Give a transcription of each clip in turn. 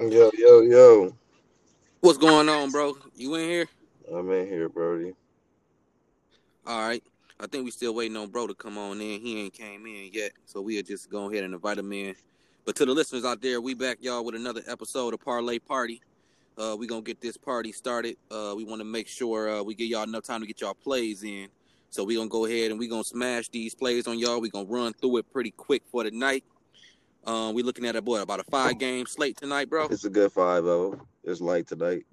Yo, yo, yo. What's going on, bro? You in here? I'm in here, Brody. All right. I think we still waiting on bro to come on in. He ain't came in yet, so we'll just go ahead and invite him in. But to the listeners out there, we back y'all with another episode of Parlay Party. Uh, we gonna get this party started. Uh, we want to make sure uh, we give y'all enough time to get y'all plays in. So we gonna go ahead and we gonna smash these plays on y'all. We gonna run through it pretty quick for the night. Um, we looking at a boy about a five game slate tonight, bro. It's a good 5 0. It's light tonight.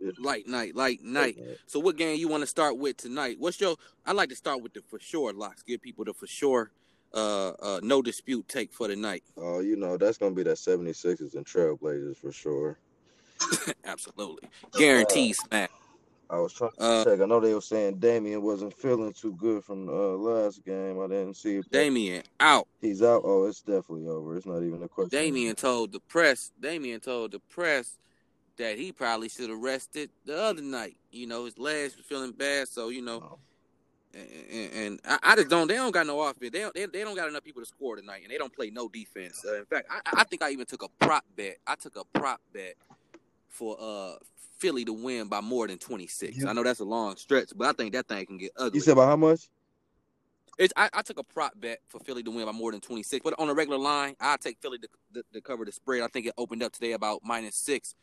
It's Light night, light night. So what game you want to start with tonight? What's your I like to start with the for sure locks. Give people the for sure uh uh no dispute take for the night. Oh, you know, that's going to be that 76ers and Trailblazers for sure. Absolutely. Guaranteed smash. I was trying to Uh check. I know they were saying Damian wasn't feeling too good from the uh, last game. I didn't see if that. Out. He's out. Oh, it's definitely over. It's not even a question. Damien told the press, Damien told the press that he probably should have rested the other night. You know, his legs were feeling bad, so you know, Oh, and, and I, I just don't. They don't got no offense. They don't. They, they don't got enough people to score tonight, and they don't play no defense. Uh, in fact, I, I think I even took a prop bet. I took a prop bet for uh Philly to win by more than twenty six. You- I know that's a long stretch, but I think that thing can get ugly. You said about how much? It's, I, I took a prop bet for Philly to win by more than 26, but on a regular line, I take Philly to, to, to cover the spread. I think it opened up today about minus six,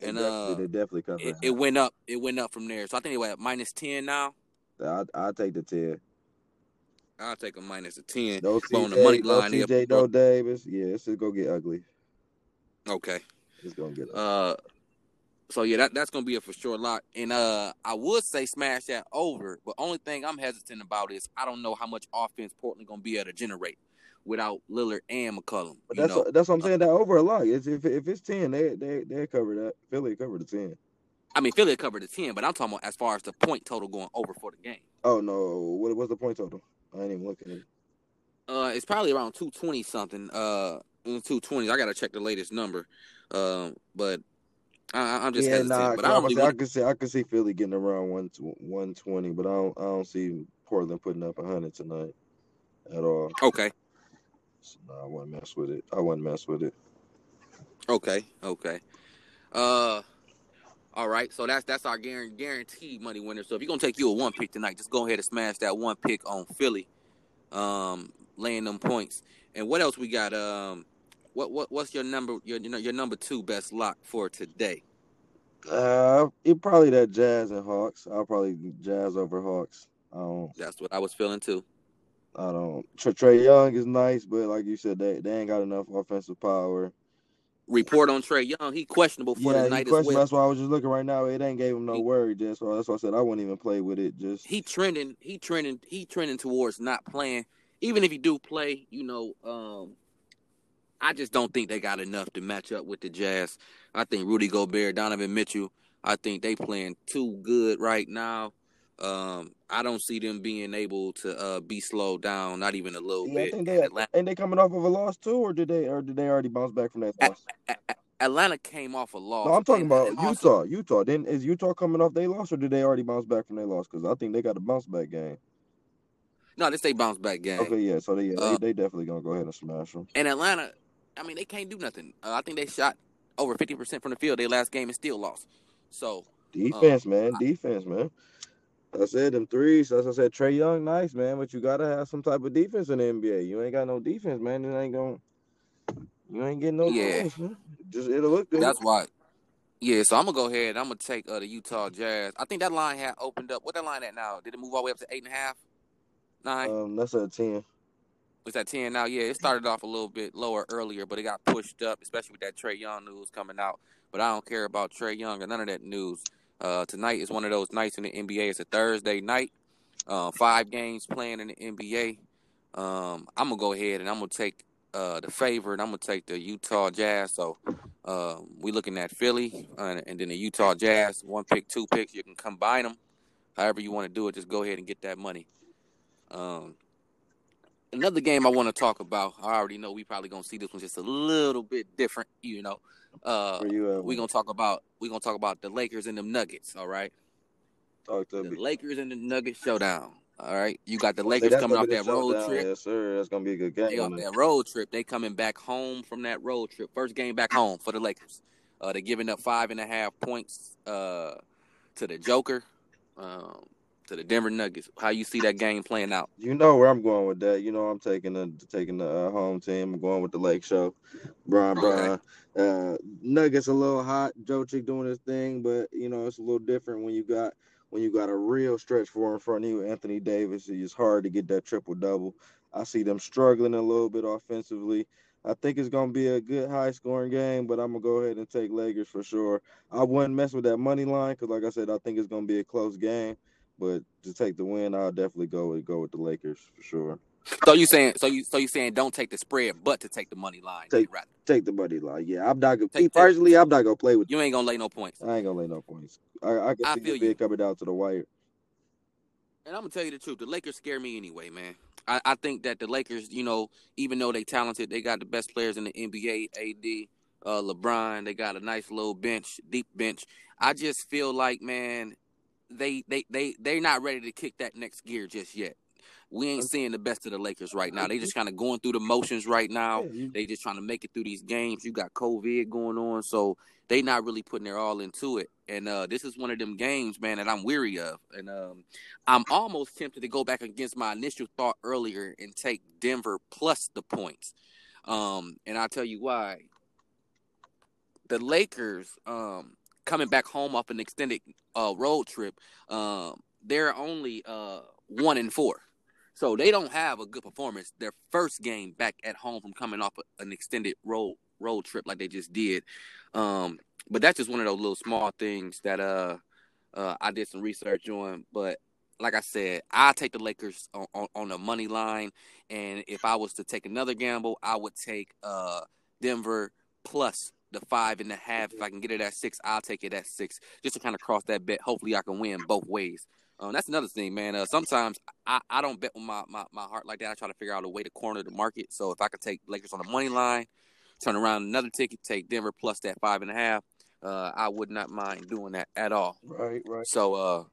and definitely, uh, they definitely covered. it, it went up. It went up from there. So I think they were at minus 10 now. I I take the ten. I'll take a minus a 10. No But on the money no line, they're- CJ, no Davis. Yeah, it's just gonna get ugly. Okay. It's gonna get ugly. Uh, so yeah, that, that's gonna be a for sure lock. And uh, I would say smash that over, but only thing I'm hesitant about is I don't know how much offense Portland gonna be able to generate without Lillard and McCollum. But that's what, that's what I'm saying. That over a lot. It's, if if it's ten, they they they cover that. Philly cover the ten. I mean, Philly covered the 10, but I'm talking about as far as the point total going over for the game. Oh no, what what's the point total? I ain't even looking at it. Uh, it's probably around 220 something. Uh, 220. I gotta check the latest number. Um, but I, I- I'm just yeah, hesitant. nah, but I don't really say, I can see I can see Philly getting around one one twenty, but I don't I don't see Portland putting up hundred tonight at all. Okay, So, nah, I wouldn't mess with it. I wouldn't mess with it. okay, okay. Uh, all right. So that's that's our guaran- guaranteed money winner. So if you're gonna take you a one pick tonight, just go ahead and smash that one pick on Philly, um, laying them points. And what else we got? Um, what what what's your number? Your you know, your number two best lock for today? Uh, it probably that Jazz and Hawks. I'll probably Jazz over Hawks. Don't. That's what I was feeling too. I don't. Trey, Young is nice, but like you said, they they ain't got enough offensive power. Report on Trey Young. He questionable for Yeah, the he night as well. That's why I was just looking right now. It ain't gave him no He- worry, just so that's why I said I wouldn't even play with it. Just he trending he trending he trending towards not playing even if he do play you know um i just don't think they got enough to match up with the jazz i think rudy gobert donovan mitchell i think they playing too good right now um i don't see them being able to uh be slowed down not even a little yeah, I bit think And they atlanta, ain't they coming off of a loss too, or did they or did they already bounce back from that loss? Atlanta came off a loss No, I'm talking about also- Utah. Utah. Then is Utah coming off they loss, or did they already bounce back from their loss? Because I think they got a bounce back game. no this they bounce back game Okay, yeah. So they yeah, Uh, they, they definitely gonna go ahead and smash them. and atlanta i mean they can't do nothing uh, i think they shot over 50% from the field their last game and still lost so Defense, man. Defense, man. I said them threes. As I said, Trey Young, nice, man. But you gotta have some type of defense in the NBA. You ain't got no defense, man. It ain't gonna. you ain't getting no Yeah. points, man. Just it'll look good. That's why. Yeah, so I'm gonna go ahead. I'm gonna take uh, the Utah Jazz. I think that line had opened up. What that line at now? Did it move all the way up to eight and a half? Nine? um that's a ten. It's at ten now. Yeah, it started off a little bit lower earlier, but it got pushed up, especially with that Trey Young news coming out. But I don't care about Trey Young or none of that news. Uh, tonight is one of those nights in the NBA. It's a Thursday night. Uh, five games playing in the NBA. Um, I'm gonna go ahead and I'm gonna take uh, the favorite. I'm gonna take the Utah Jazz. So uh, we looking at Philly uh, and then the Utah Jazz. One pick, two picks. You can combine them, however you want to do it. Just go ahead and get that money. Um, another game I want to talk about. I already know we probably gonna see this one just a little bit different. You know, uh, you we gonna talk about we gonna talk about the Lakers and them Nuggets. All right, talk to the me. Lakers and the Nuggets showdown. All right, you got the Lakers coming off that road showdown. trip. Yes, sir. That's gonna be a good They game. off that road trip. They coming back home from that road trip. First game back home for the Lakers. Uh, they're giving up five and a half points uh, to the Joker, um, to the Denver Nuggets. How you see that game playing out? You know where I'm going with that. You know I'm taking the taking the uh, home team. I'm going with the Lake Show. Brian Okay. Brian. Uh, Nuggets a little hot. Jokic doing his thing, but you know it's a little different when you got when you got a real stretch four in front of you. Anthony Davis. It's hard to get that triple double. I see them struggling a little bit offensively. I think it's gonna be a good high scoring game, but I'm gonna go ahead and take Lakers for sure. I wouldn't mess with that money line because, like I said, I think it's gonna be a close game. But to take the win, I'll definitely go with go with the Lakers for sure. So you saying so you so you saying don't take the spread, but to take the money line. Take- rather. Take the money line. Yeah, I'm not gonna. Take- personally, I'm not gonna play with. You ain't gonna lay no points. I ain't gonna lay no points. I, I can I see feel you. coming down to the wire. And I'm gonna tell you the truth. The Lakers scare me anyway, man. I, I think that the Lakers, you know, even though they talented, they got the best players in the NBA. AD, uh, LeBron. They got a nice little bench, deep bench. I just feel like, man, they they they they're not ready to kick that next gear just yet. We ain't seeing the best of the Lakers right now. They just kind of going through the motions right now. They just trying to make it through these games. You got COVID going on, so they not really putting their all into it. And uh, this is one of them games, man, that I'm weary of. And um, I'm almost tempted to go back against my initial thought earlier and take Denver plus the points. Um, and I'll tell you why. The Lakers, um, coming back home off an extended uh, road trip, um, they're only uh, one and four. So they don't have a good performance. Their first game back at home from coming off an extended road road trip like they just did. Um, but that's just one of those little small things that uh, uh, I did some research on. But like I said, I take the Lakers on, on, on the money line, and if I was to take another gamble, I would take uh, Denver plus the five and a half. If I can get it at six, I'll take it at six, just to kind of cross that bet. Hopefully, I can win both ways. Um, that's another thing, man. Uh, sometimes I, I don't bet with my, my, my heart like that. I try to figure out a way to corner the market. So if I could take Lakers on the money line, turn around another ticket, take Denver plus that five and a half, uh, I would not mind doing that at all. Right, right. So uh,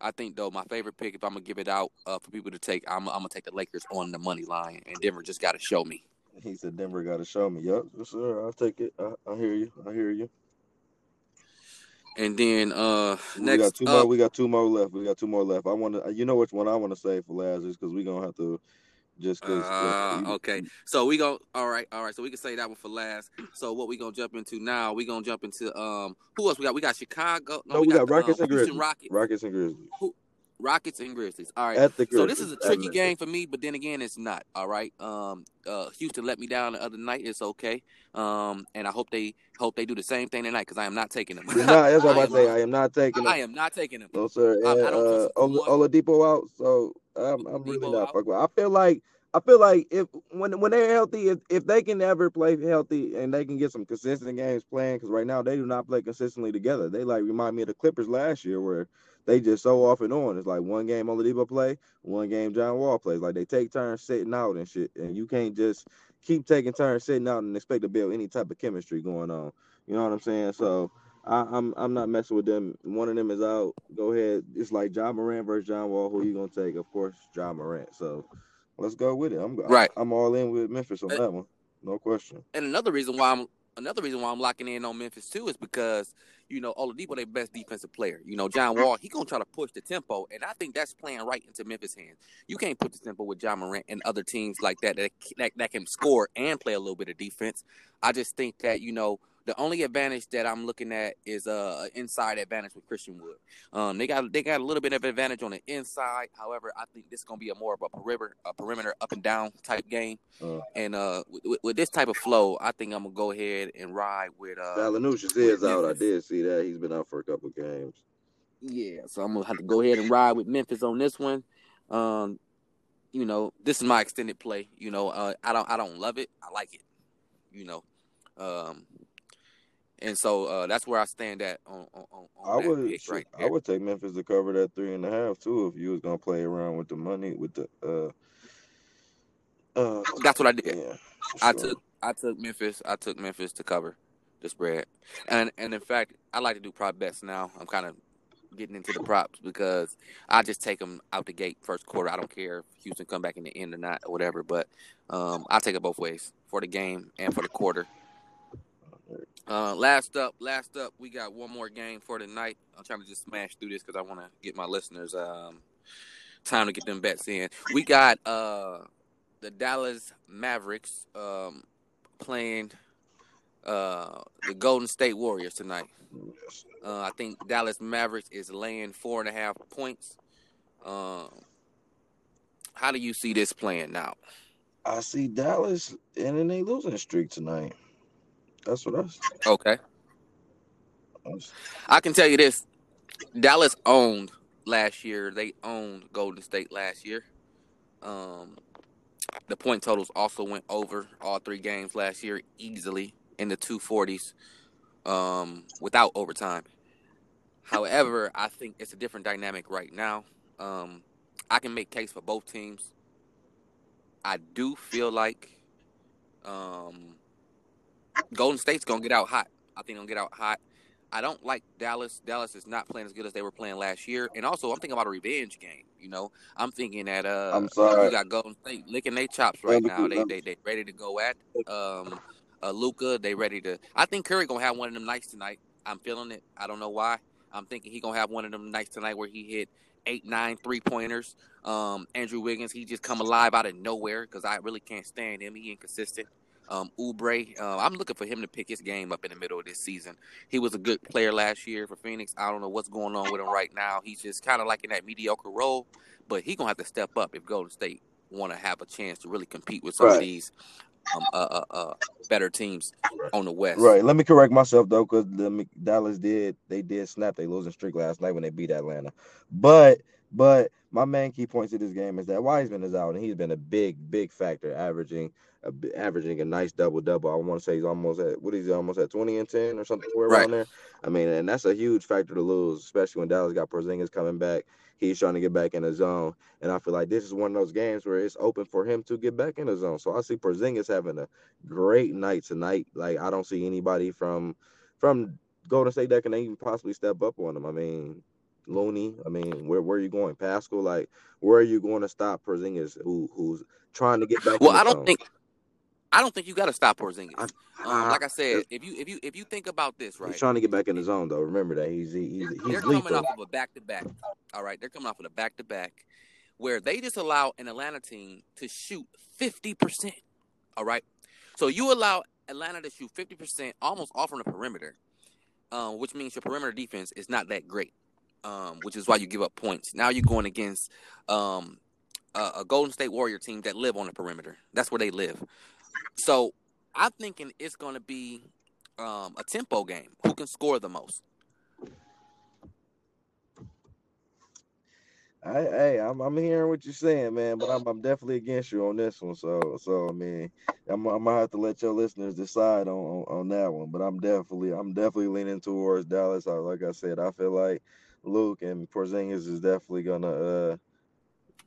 I think though my favorite pick, if I'm gonna give it out uh, for people to take, I'm, I'm gonna take the Lakers on the money line, and Denver just got to show me. He said Denver got to show me. Yep, sir. I'll take it. I, I hear you. I hear you. And then uh, we got next two more. up, We got two more left. We got two more left. I want to. You know which one I want to save for last is because we gonna have to just because. Uh, okay. So we go. All right, all right. So we can say that one for last. So what we gonna jump into now? We gonna jump into um. Who else we got? We got Chicago. No, we got Rockets um, and Grizzlies. Rockets. Rockets and Grizzlies Rockets and Grizzlies. All right. So this is a tricky game for me, but then again, it's not. All right. Um, uh, Houston let me down the other night. It's okay. Um, and I hope they hope they do the same thing tonight because I am not taking them. That's what I'm I about to say. I am not taking them. I am not taking them. No, sir. I- I And don't uh, Ola, Oladipo out, so I'm, I'm really not fucking with. I feel like I feel like if when when they're healthy, if, if they can ever play healthy and they can get some consistent games playing, because right now they do not play consistently together. They like remind me of the Clippers last year where they just so off and on. It's like one game Oladipo play, one game John Wall plays. Like they take turns sitting out and shit, and you can't just keep taking turns sitting out and expect to build any type of chemistry going on. You know what I'm saying? So. I, I'm I'm not messing with them. One of them is out. Go ahead. It's like John Morant versus John Wall. Who you gonna take? Of course, John Morant. So let's go with it. I'm Right. I'm all in with Memphis on that one. No question. And another reason why I'm another reason why I'm locking in on Memphis too is because you know Oladipo their best defensive player. You know John Wall he gonna try to push the tempo, and I think that's playing right into Memphis' hands. You can't put the tempo with John Morant and other teams like that that that, that can score and play a little bit of defense. I just think that you know. The only advantage that I'm looking at is uh an inside advantage with Christian Wood. Um, they got they got a little bit of advantage on the inside. However, I think this is gonna be a more of a perimeter a perimeter up and down type game. Uh, And uh, with, with this type of flow, I think I'm gonna go ahead and ride with uh, Valanciunas is out. I did see that. He's been out for a couple games. yeah. So I'm gonna have to go ahead and ride with Memphis on this one. Um, you know, this is my extended play. You know, uh, I don't I don't love it. I like it. You know, um, and so uh, that's where I stand at on on, on I that would right I would take Memphis to cover that three and a half too if you was gonna play around with the money with the uh uh That's what I did. yeah. I sure. took I took Memphis. I took Memphis to cover the spread, and and in fact, I like to do prop bets now. I'm kind of getting into the props because I just take them out the gate first quarter. I don't care if Houston come back in the end or not or whatever, but um, I take it both ways for the game and for the quarter. Uh, last up, last up, we got one more game for tonight. I'm trying to just smash through this because I want to get my listeners um, time to get them bets in. We got uh, the Dallas Mavericks um, playing uh, the Golden State Warriors tonight. Uh, I think Dallas Mavericks is laying four and a half points. Um, how do you see this playing out? I see Dallas and then they losing streak tonight. That's what I see. Okay. I can tell you this: Dallas owned last year. They owned Golden State last year. Um, the point totals also went over all three games last year easily in the two forties, um, without overtime. However, I think it's a different dynamic right now. Um, I can make case for both teams. I do feel like um, Golden State's gonna get out hot. I think gonna get out hot. I don't like Dallas. Dallas is not playing as good as they were playing last year. And also, I'm thinking about a revenge game. You know, I'm thinking that uh, I'm sorry. you got Golden State licking their chops right now. They they they ready to go at um, uh, Luka. They ready to. I think Curry gonna have one of them nights tonight. I'm feeling it. I don't know why. I'm thinking he gonna have one of them nights tonight where he hit eight, nine three pointers. Um, Andrew Wiggins, he just come alive out of nowhere because I really can't stand him. He inconsistent. Um, Oubre, uh, I'm looking for him to pick his game up in the middle of this season. He was a good player last year for Phoenix. I don't know what's going on with him right now. He's just kind of like in that mediocre role, but he's gonna have to step up if Golden State want to have a chance to really compete with some Right. of these um, uh, uh, uh, better teams on the West. Right. Let me correct myself though, because the Dallas did they did snap their losing streak last night when they beat Atlanta. But but my main key point to this game is that Wiseman is out and he's been a big big factor, averaging a, averaging a nice double double. I want to say he's almost at what is he almost at twenty and ten or something Right. around there. I mean, and that's a huge factor to lose, especially when Dallas got Porzingis coming back. He's trying to get back in the zone, and I feel like this is one of those games where it's open for him to get back in the zone. So I see Porzingis having a great night tonight. Like I don't see anybody from from Golden State that can even possibly step up on him. I mean, Looney. I mean, where where are you going, Pascal? Like, where are you going to stop Porzingis, who who's trying to get back? Well, I don't zone? think I don't think you got to stop Porzingis. I- Um, like I said, if you if you if you think about this, right? He's trying to get back in the zone, though. Remember that he's he, he's they're he's coming lethal. off of a back to back. All right, they're coming off of a back to back where they just allow an Atlanta team to shoot fifty percent. All right, so you allow Atlanta to shoot fifty percent almost off from the perimeter, um, which means your perimeter defense is not that great, um, which is why you give up points. Now you're going against um, a, a Golden State Warrior team that live on the perimeter. That's where they live. So I'm thinking it's going to be um, a tempo game. Who can score the most? I, hey, I'm I'm hearing what you're saying, man, but I'm I'm definitely against you on this one. So so I mean, I'm I'm gonna have to let your listeners decide on, on on that one. But I'm definitely I'm definitely leaning towards Dallas. I, like I said, I feel like Luke and Porzingis is definitely gonna uh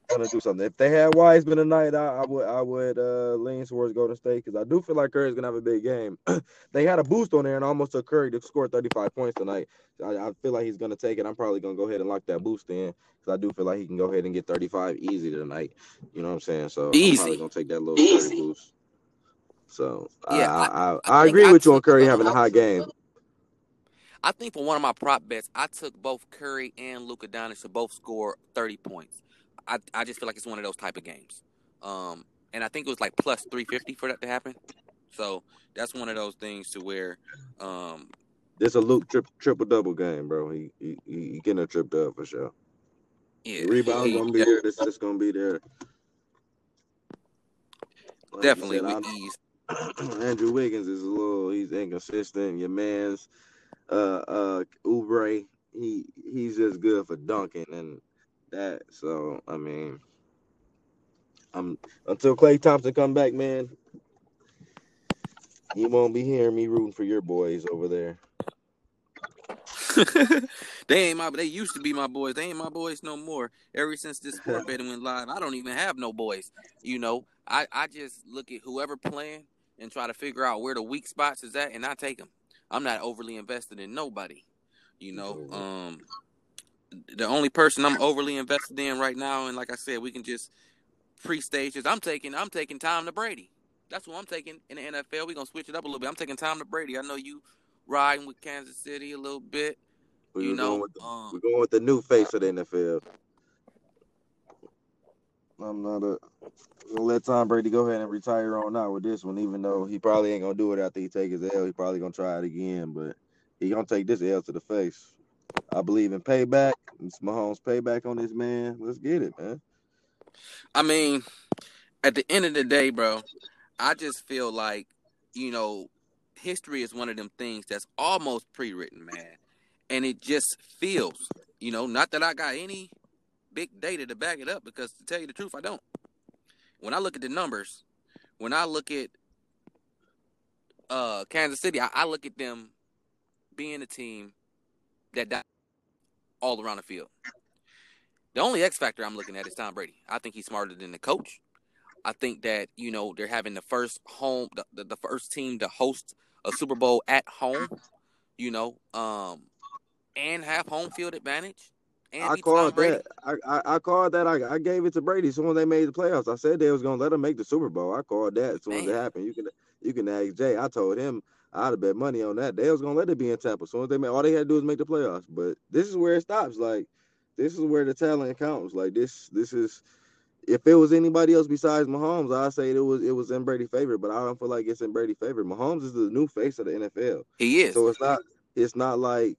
gonna do something. If they had Wiseman tonight, I, I would I would uh lean towards Golden State because I do feel like Curry's gonna have a big game. they had a boost on there and almost took Curry to score 35 points tonight. I, I feel like he's gonna take it. I'm probably gonna go ahead and lock that boost in because I do feel like he can go ahead and get 35 easy tonight. You know what I'm saying? So I'm Easy. probably gonna take that little Curry boost. So Yeah, I, I, I, I agree with you on Curry having a hot game. I think for one of my prop bets, I took both Curry and Luka Doncic to both score 30 points. I, I just feel like it's one of those type of games. Um, and I think it was like plus 350 for that to happen. So that's one of those things to where, um, This a Luke trip, triple double game, bro. He he he, getting a tripped up for sure. yeah, The rebounds he- gonna be there. This is gonna be there. Like definitely said, with ease. Andrew Wiggins is a little he's inconsistent. Your man's uh uh Oubre, he he's just good for dunking and that. So I mean I'm until Klay Thompson come back, man. You won't be hearing me rooting for your boys over there. they ain't my. They used to be my boys. They ain't my boys no more. Ever since this sport betting went live, I don't even have no boys. You know, I I just look at whoever playing and try to figure out where the weak spots is at, and I take them. I'm not overly invested in nobody. You know, um, the only person I'm overly invested in right now, and like I said, we can just pre-stage this. I'm taking I'm taking Tom to Brady. That's what I'm taking in the NFL. We're gonna switch it up a little bit. I'm taking Tom to Brady. I know you riding with Kansas City a little bit. We you know, going the, um, we're going with the new face of the NFL. I'm not a gonna let Tom Brady go ahead and retire on out with this one, even though he probably ain't gonna do it after he take his L. He probably gonna try it again, but he gonna take this L to the face. I believe in payback. It's Mahomes payback on this man. Let's get it, man. I mean, at the end of the day, bro, I just feel like, you know, history is one of them things that's almost pre-written, man. And it just feels, you know, not that I got any big data to back it up because to tell you the truth, I don't. When I look at the numbers, when I look at uh Kansas City, I, I look at them being a team that di- all around the field. The only X factor I'm looking at is Tom Brady. I think he's smarter than the coach. I think that you know they're having the first home, the, the, the first team to host a Super Bowl at home. You know, um, and have home field advantage. I called that. I, I, I called that. I, I gave it to Brady as soon as they made the playoffs. I said they was gonna let him make the Super Bowl. I called that as soon as it happened. You can you can ask Jay. I told him I'd have bet money on that. They was gonna let it be in Tampa. As soon as they made all they had to do was make the playoffs. But this is where it stops. Like this is where the talent counts. Like this this is if it was anybody else besides Mahomes, I'd say it was it was in Brady's favor, but I don't feel like it's in Brady's favor. Mahomes is the new face of the NFL. He is. So it's not it's not like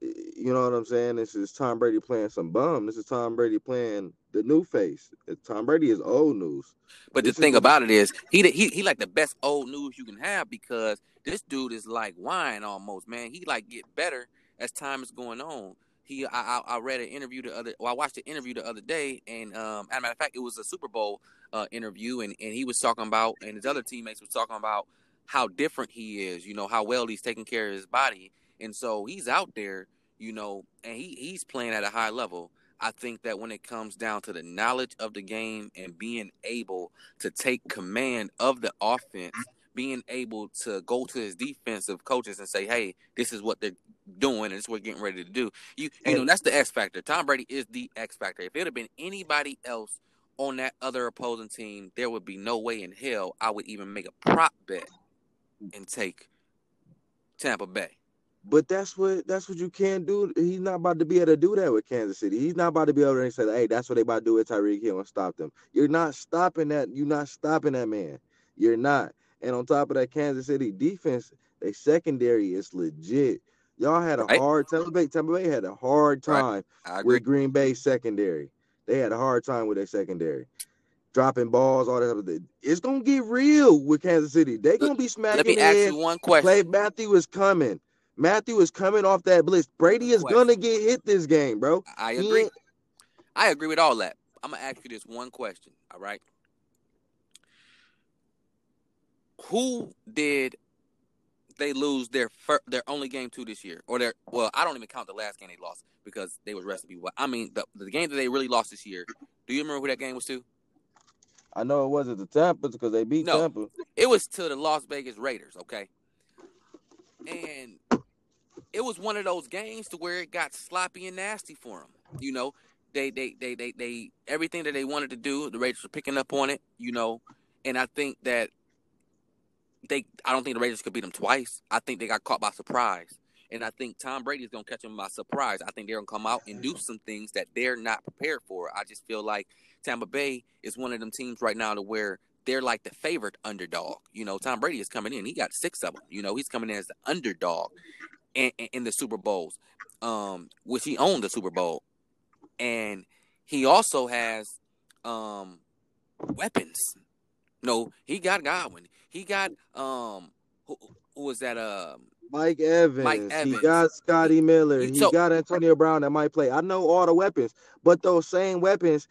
you know what I'm saying. This is Tom Brady playing some bum. This is Tom Brady playing the new face. Tom Brady is old news. But the This is thing the- about it is, he he he like the best old news you can have because this dude is like wine almost, man. He like get better as time is going on. He I I, I read an interview the other, well, I watched the interview the other day, and um, as a matter of fact, it was a Super Bowl uh, interview, and and he was talking about, and his other teammates was talking about how different he is. You know how well he's taking care of his body, and so he's out there, you know, and he he's playing at a high level. I think that when it comes down to the knowledge of the game and being able to take command of the offense, being able to go to his defensive coaches and say, "Hey, this is what they're doing, and this is what we're getting ready to do." You, you know, that's the X factor. Tom Brady is the X factor. If it had been anybody else on that other opposing team, there would be no way in hell I would even make a prop bet and take Tampa Bay. But that's what that's what you can't do. He's not about to be able to do that with Kansas City. He's not about to be able to say, "Hey, that's what they about to do with Tyreek Hill and stop them." You're not stopping that. You're not stopping that man. You're not. And on top of that, Kansas City defense, they secondary is legit. Y'all had a Right. hard Tampa Bay. Tampa Bay had a hard time agree. with Green Bay secondary. They had a hard time with their secondary. Dropping balls, all that other. It's gonna get real with Kansas City. They gonna be smacking Let me ask head. you one question. Clay Mathieu is coming. Mathieu is coming off that blitz. Brady is Question. gonna get hit this game, bro. I agree. ain't- I agree with all that. I'm gonna ask you this one question. All right. Who did they lose their fir- their only game to this year, or their well, I don't even count the last game they lost because they was recipe. But I mean, the the game that they really lost this year. Do you remember who that game was to? I know it wasn't the Tampa because they beat No. Tampa. It was to the Las Vegas Raiders. Okay, and it was one of those games to where it got sloppy and nasty for them. You know, they they they they they everything that they wanted to do, the Raiders were picking up on it. You know, and I think that they I don't think the Raiders could beat them twice. I think they got caught by surprise. And I think Tom Brady is gonna catch them by surprise. I think they're gonna come out and do some things that they're not prepared for. I just feel like Tampa Bay is one of them teams right now to where they're like the favorite underdog. You know, Tom Brady is coming in. He got six of them. You know, he's coming in as the underdog in, in, the Super Bowls, um, which he owned the Super Bowl, and he also has um, weapons. No, he got Godwin. He got um, who, who was that? Um, Mike Evans. Mike Evans. He got Scotty Miller. He So- got Antonio Brown that might play. I know all the weapons, but those same weapons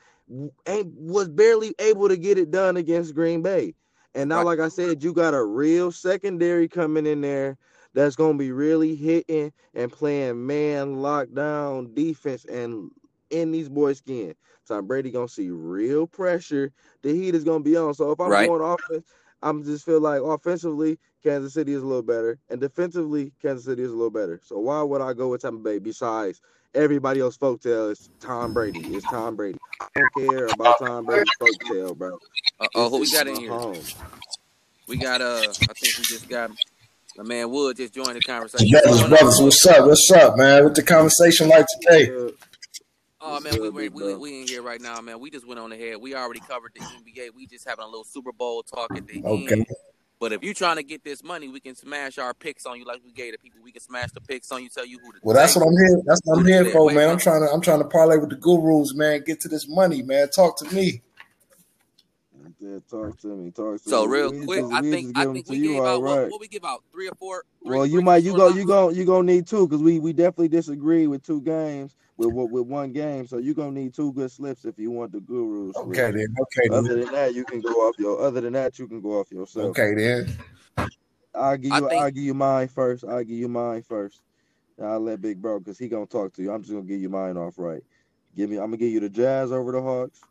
ain't was barely able to get it done against Green Bay. And now, Right. like I said, you got a real secondary coming in there that's gonna be really hitting and playing man lockdown defense and in these boys' skin. Tom Brady gonna see real pressure. The heat is gonna be on. So if I'm Right. going offense, I'm just feel like offensively, Kansas City is a little better, and defensively, Kansas City is a little better. So why would I go with Tampa Bay besides everybody else folk folktale is Tom Brady. It's Tom Brady. I don't care about Tom Brady's folktale, bro. Uh oh, who we got in here? Home. We got uh, I think we just got my man Wood just joined the conversation. Brothers, brothers, what's up? What's up, man? What the conversation like today? Oh man, we, we, we, we in here right now, man. We just went on ahead. We already covered the NBA. We just having a little Super Bowl talk at the Okay. end. But if you're trying to get this money, we can smash our picks on you like we gave the people. We can smash the picks on you, tell you who to Well, that's what I'm here. That's what I'm here for, man. I'm trying to I'm trying to parlay with the gurus, man. Get to this money, man. Talk to me. Yeah, talk to me. Talk to So me. real We quick, just- I think just I think we you gave out what, what we give out three or four. Three, Well, you three might you short go locks? you go you gonna need two because we we definitely disagree with two games with with, with one game. So you are gonna need two good slips if you want the gurus. Okay then. Okay then. Other than that, you can go off your. Other than that, you can go off yourself. Okay then. I'll give I you. think- I'll give you mine first. I'll give you mine first. I'll let Big Bro because he gonna talk to you. I'm just gonna give you mine off right. Give me. I'm gonna give you the Jazz over the Hawks.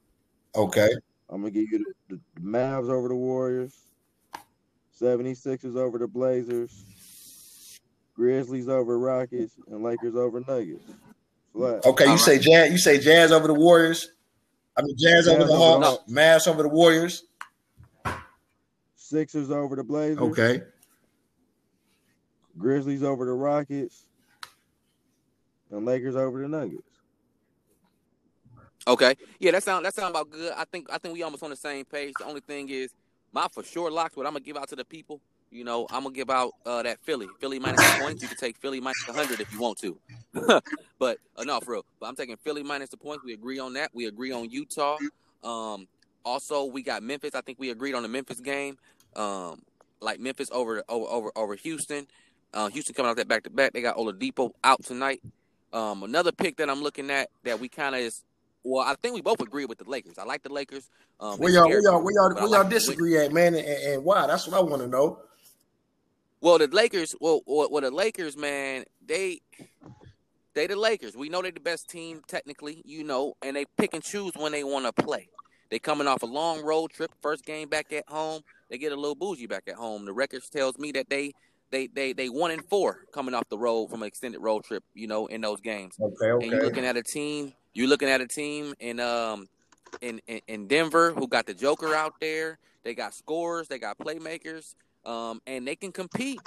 Okay. I'm gonna give you the, the, the Mavs over the Warriors. 76ers over the Blazers. Grizzlies over Rockets and Lakers over Nuggets. Flat. Okay. You All say jazz. You say jazz over the Warriors. I mean jazz over Jazz the over the Hawks. Mavs over the Warriors. Sixers over the Blazers. Okay. Grizzlies over the Rockets. And Lakers over the Nuggets. Okay, yeah, that sound that sound about good. I think I think we almost on the same page. The only thing is my for sure locks. What I'm gonna give out to the people. You know, I'm gonna give out uh, that Philly, Philly minus the points. You can take Philly minus 100 if you want to, but uh, no, for real. But I'm taking Philly minus the points. We agree on that. We agree on Utah. Um, also, we got Memphis. I think we agreed on the Memphis game. Um, like Memphis over over over over Houston. Uh, Houston coming out that back to back. They got Oladipo out tonight. Um, another pick that I'm looking at that we kind of is. Well, I think we both agree with the Lakers. I like the Lakers. Um, Where y'all where y'all where y'all where y'all like disagree at, man, and, and, why? That's what I want to know. Well, the Lakers, well, well, well, the Lakers, man, they they the Lakers. We know they're the best team technically, you know, and they pick and choose when they want to play. They coming off a long road trip, first game back at home. They get a little bougie back at home. The records tells me that they they they they one and four coming off the road from an extended road trip, you know, in those games. Okay, okay. And you're looking at a team. You're looking at a team in um in, in in Denver who got the Joker out there. They got scores. They got playmakers. Um, and they can compete.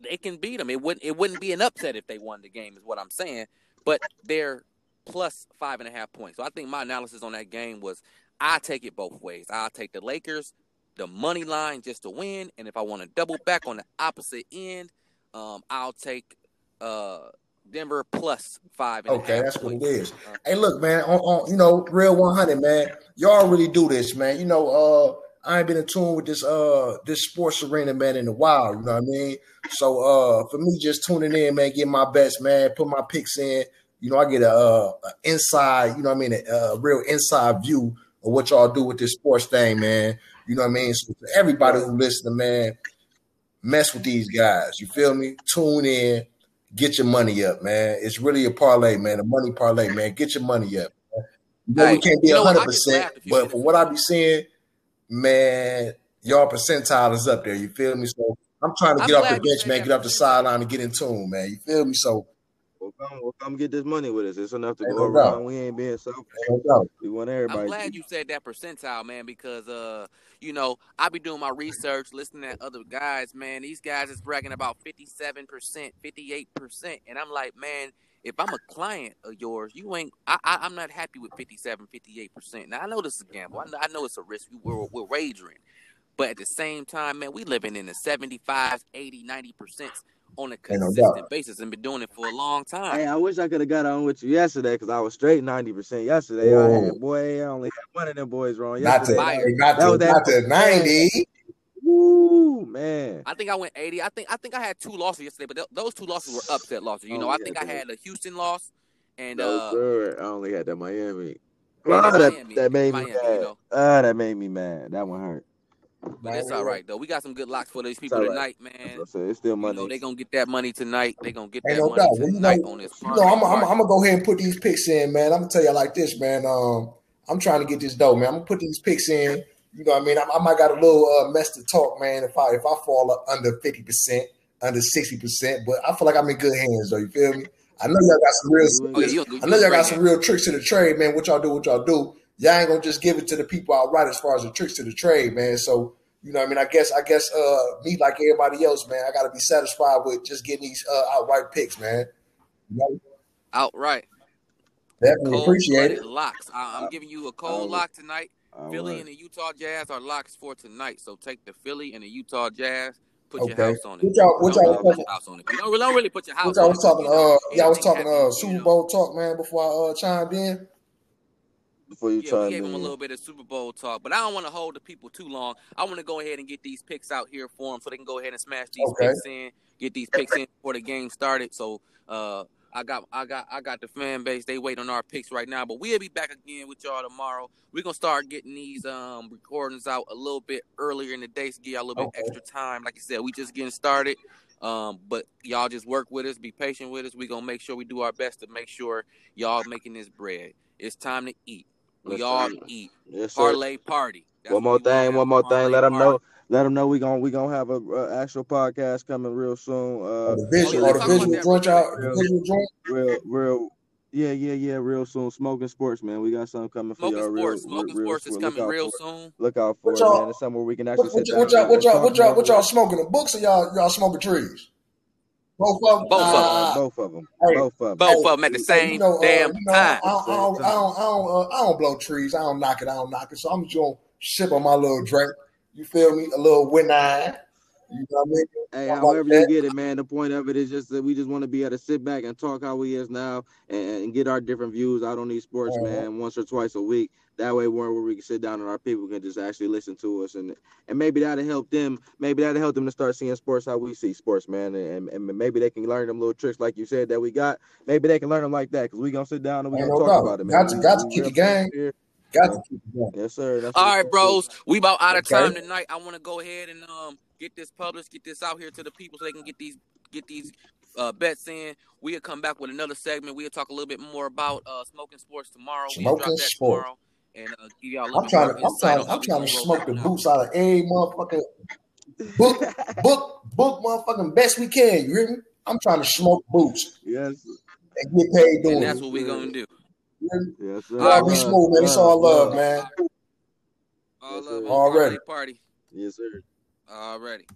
They can beat them. It wouldn't it wouldn't be an upset if they won the game, is what I'm saying. But they're plus five and a half points. So I think my analysis on that game was I take it both ways. I'll take the Lakers, the money line just to win, and if I want to double back on the opposite end, um, I'll take uh Denver plus five Okay, that's what it is. Hey, look, man, on, on you know, real 100, man. Y'all really do this, man. You know, uh, I ain't been in tune with this uh this sports arena, man, in a while. You know what I mean? So, uh, for me, just tuning in, man, get my best, man, put my picks in. You know, I get a, uh, a inside, you know what I mean, a, a real inside view of what y'all do with this sports thing, man. You know what I mean? So, for everybody who listening, man, mess with these guys. You feel me? Tune in, get your money up, man. It's really a parlay, man. A money parlay, man. Get your money up. Man. You know, Hey, we can't be you know hundred percent, laughed but from what I ago. be seeing, man, y'all percentile is up there. You feel me? So I'm trying to I'm get off the bench, man. Get off the sideline and get in tune, man. You feel me? So Well, come, well, come get this money with us. It's enough to ain't go no doubt. around. We ain't being selfish. Ain't no doubt. We want everybody. I'm everybody. glad you said that percentile, man, because uh, you know, I be doing my research, listening at other guys, man. These guys is bragging about fifty-seven percent, fifty-eight percent, and I'm like, man, if I'm a client of yours, you ain't. I, I I'm not happy with 57, 58 percent. Now I know this is a gamble. I know, I know it's a risk. We're we're wagering, but at the same time, man, we living in the 75, 80, 90 percent on a Ain't no consistent basis and been doing it for a long time. Hey, I wish I could have got on with you yesterday because I was straight ninety percent yesterday. I had boy, I only had one of them boys wrong Not to not to that not to ninety. Woo, man. I think I went 80. I think I think I had two losses yesterday, but th- those two losses were upset losses. You know, Oh, I yeah, think I had a Houston loss and No uh sir, I only had that Miami. Yeah, Ah, that that, Miami- that made Miami, me you know. Ah, that made me mad. That one hurt. But it's all right though. We got some good locks for these people all tonight, As man. I said, it's still You money. know, they gonna get that money tonight. They gonna get Ain't that no money doubt. Well, you tonight know, on this you know, I'm, I'm, market. I'm gonna go ahead and put these picks in, man. I'm gonna tell you like this, man. Um, I'm trying to get this dough, man. I'm gonna put these picks in. You know, what I mean, I, I might got a little uh, mess to talk, man. If I if I fall up under fifty percent, under sixty percent, but I feel like I'm in good hands, though. You feel me? I know y'all got some real. Oh, yeah, you- you I know y'all got some real tricks to the trade, man. What y'all do, what y'all do. Y'all ain't gonna just give it to the people outright as far as the tricks to the trade, man. So you know, what I mean, I guess, I guess, uh, me like everybody else, man. I gotta be satisfied with just getting these uh, outright picks, man. You know, Outright. definitely Cold appreciate it. locks. I, I'm giving you a cold Uh, lock tonight. All Philly right. and the Utah Jazz are locks for tonight. So take the Philly and the Utah Jazz. Put your house on it. What y'all, what Don't y'all really was put talking, your house on it. You don't, really- don't really put your house what y'all was talking, you know, uh, y'all was talking, uh, you Super. Bowl talk, man. Before I uh chimed in. Before you Yeah, try we gave do them a little bit of Super Bowl talk, but I don't want to hold the people too long. I want to go ahead and get these picks out here for them so they can go ahead and smash these Okay. picks in, get these picks in before the game started. So uh, I got, I got, I got the fan base. They wait on our picks right now, but we'll be back again with y'all tomorrow. We're gonna start getting these um recordings out a little bit earlier in the day to give y'all a little bit extra time. Like I said, we just getting started. Um, but y'all just work with us, be patient with us. We're gonna make sure we do our best to make sure y'all making this bread. It's time to eat. We Yes, all eat. Yes. Parlay party. That's One more thing, one more thing. Let them party. know. Let them know we gonna we gonna have a uh, actual podcast coming real soon. Uh, Or the Oh, visual, yeah, the visual that real joint, quick. real, visual joint. real, real. Yeah, yeah, yeah. Real soon. Smoking sports, man. We got something coming for Smoking y'all. Real, sports. real, Smoking real. sports is soon. Look coming out real for it. soon. Look out What for it, man. It's somewhere we can what, actually what, sit y'all- what y'all, what y'all, what y'all, what y'all smoking? The books or y'all, y'all smoking trees? Both of them. Both of them. Uh, both of them. hey, Both of them. Both of them at the hey, you same know, uh, damn you know, I, time. I, I don't, I don't, I don't, uh, I don't blow trees. I don't knock it. I don't knock it. So I'm just gonna sip on my little drink. You feel me? A little wine. You know what I mean? Hey, Something like however you get it, man. The point of it is just that we just want to be able to sit back and talk how we is now and, and get our different views out on these sports, Uh-huh. man, once or twice a week. That way, where we can sit down and our people can just actually listen to us, and and maybe that'll help them. Maybe that'll help them to start seeing sports how we see sports, man, and, and maybe they can learn them little tricks like you said that we got. Maybe they can learn them like that because we gonna sit down and we Ain't gonna no talk doubt. about it, man. Got to, got to keep the game. Got to keep the game. yes, sir. That's All what we right, gonna do. bros. We about out of Okay. time tonight. I want to go ahead and um get this published, get this out here to the people so they can get these get these uh, bets in. We'll come back with another segment. We'll talk a little bit more about uh, smoking sports tomorrow. We'll drop Smoking that sport. tomorrow and uh, give y'all a little I'm bit trying more to, I'm trying to, I'm trying gonna smoke the now. boots out of every motherfucking book, book, book, motherfucking best we can. You hear me? I'm trying to smoke boots yes, and get paid And doing that's what we're gonna do. You hear me? yes, sir. All right, Y'all be smooth, man. It's all love, man. All love sir. on Already. Party. Yes, sir. Already.